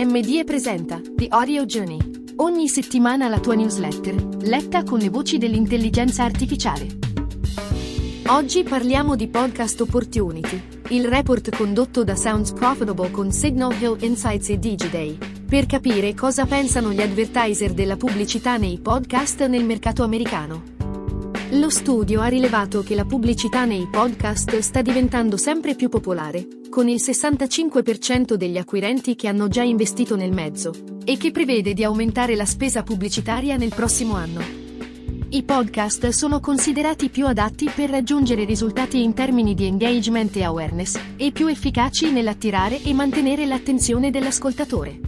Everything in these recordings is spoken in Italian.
MDE presenta The Audio Journey. Ogni settimana la tua newsletter, letta con le voci dell'intelligenza artificiale. Oggi parliamo di Podcast Opportunity, il report condotto da Sounds Profitable con Signal Hill Insights e DigiDay, per capire cosa pensano gli advertiser della pubblicità nei podcast nel mercato americano. Lo studio ha rilevato che la pubblicità nei podcast sta diventando sempre più popolare, con il 65% degli acquirenti che hanno già investito nel mezzo, e che prevede di aumentare la spesa pubblicitaria nel prossimo anno. I podcast sono considerati più adatti per raggiungere risultati in termini di engagement e awareness, e più efficaci nell'attirare e mantenere l'attenzione dell'ascoltatore.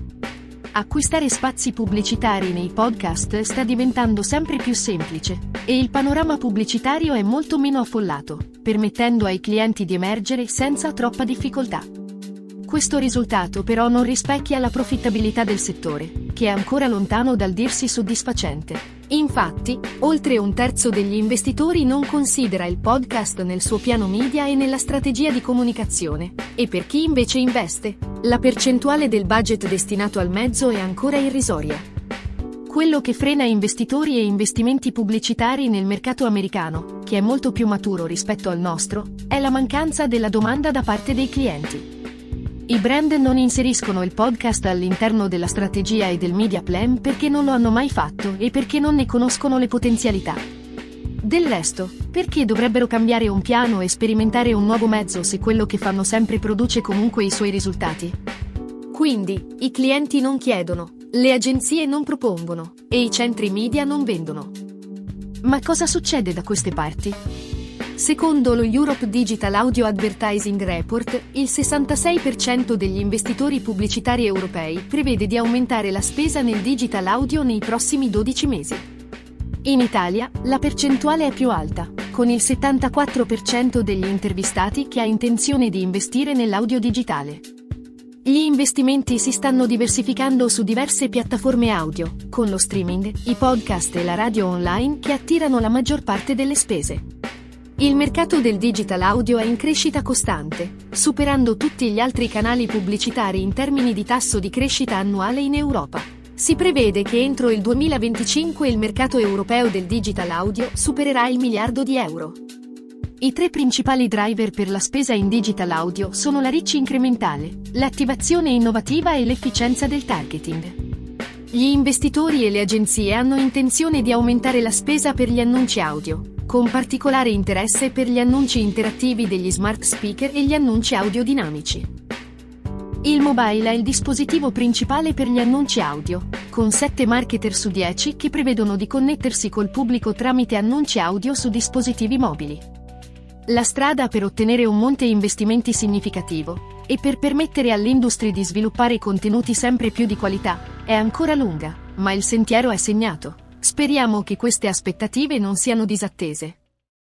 Acquistare spazi pubblicitari nei podcast sta diventando sempre più semplice e il panorama pubblicitario è molto meno affollato, permettendo ai clienti di emergere senza troppa difficoltà. Questo risultato però non rispecchia la profittabilità del settore, che è ancora lontano dal dirsi soddisfacente. Infatti, oltre un terzo degli investitori non considera il podcast nel suo piano media e nella strategia di comunicazione, e per chi invece investe, la percentuale del budget destinato al mezzo è ancora irrisoria. Quello che frena investitori e investimenti pubblicitari nel mercato americano, che è molto più maturo rispetto al nostro, è la mancanza della domanda da parte dei clienti. I brand non inseriscono il podcast all'interno della strategia e del media plan perché non lo hanno mai fatto e perché non ne conoscono le potenzialità. Del resto, perché dovrebbero cambiare un piano e sperimentare un nuovo mezzo se quello che fanno sempre produce comunque i suoi risultati? Quindi, i clienti non chiedono, le agenzie non propongono, e i centri media non vendono. Ma cosa succede da queste parti? Secondo lo Europe Digital Audio Advertising Report, il 66% degli investitori pubblicitari europei prevede di aumentare la spesa nel digital audio nei prossimi 12 mesi. In Italia, la percentuale è più alta, con il 74% degli intervistati che ha intenzione di investire nell'audio digitale. Gli investimenti si stanno diversificando su diverse piattaforme audio, con lo streaming, i podcast e la radio online che attirano la maggior parte delle spese. Il mercato del digital audio è in crescita costante, superando tutti gli altri canali pubblicitari in termini di tasso di crescita annuale in Europa. Si prevede che entro il 2025 il mercato europeo del digital audio supererà il miliardo di euro. I tre principali driver per la spesa in digital audio sono la reach incrementale, l'attivazione innovativa e l'efficienza del targeting. Gli investitori e le agenzie hanno intenzione di aumentare la spesa per gli annunci audio, con particolare interesse per gli annunci interattivi degli smart speaker e gli annunci audiodinamici. Il mobile è il dispositivo principale per gli annunci audio, con 7 marketer su 10 che prevedono di connettersi col pubblico tramite annunci audio su dispositivi mobili. La strada per ottenere un monte investimenti significativo e per permettere all'industria di sviluppare contenuti sempre più di qualità è ancora lunga, ma il sentiero è segnato. Speriamo che queste aspettative non siano disattese.